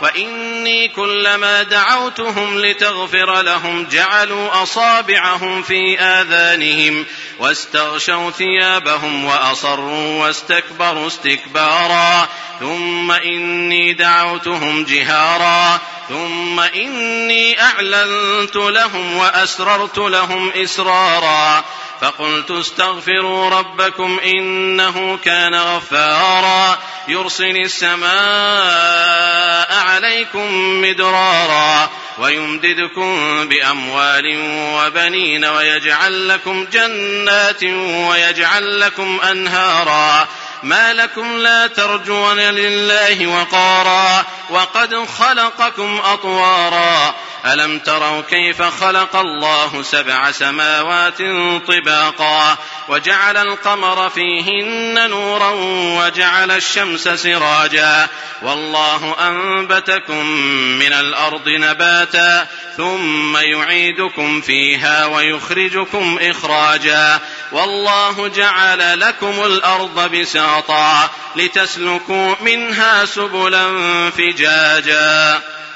وإني كلما دعوتهم لتغفر لهم جعلوا أصابعهم في آذانهم واستغشوا ثيابهم وأصروا واستكبروا استكبارا ثم إني دعوتهم جهارا ثم إني أعلنت لهم وأسررت لهم إسرارا فقلت استغفروا ربكم إنه كان غفارا يرسل السماء عليكم مدرارا ويمددكم بأموال وبنين ويجعل لكم جنات ويجعل لكم أنهارا ما لكم لا ترجون لله وقارا وقد خلقكم أطوارا ألم تروا كيف خلق الله سبع سماوات طباقا وجعل القمر فيهن نورا وجعل الشمس سراجا والله أنبتكم من الأرض نباتا ثم يعيدكم فيها ويخرجكم إخراجا والله جعل لكم الأرض بساطا لتسلكوا منها سبلا فجاجا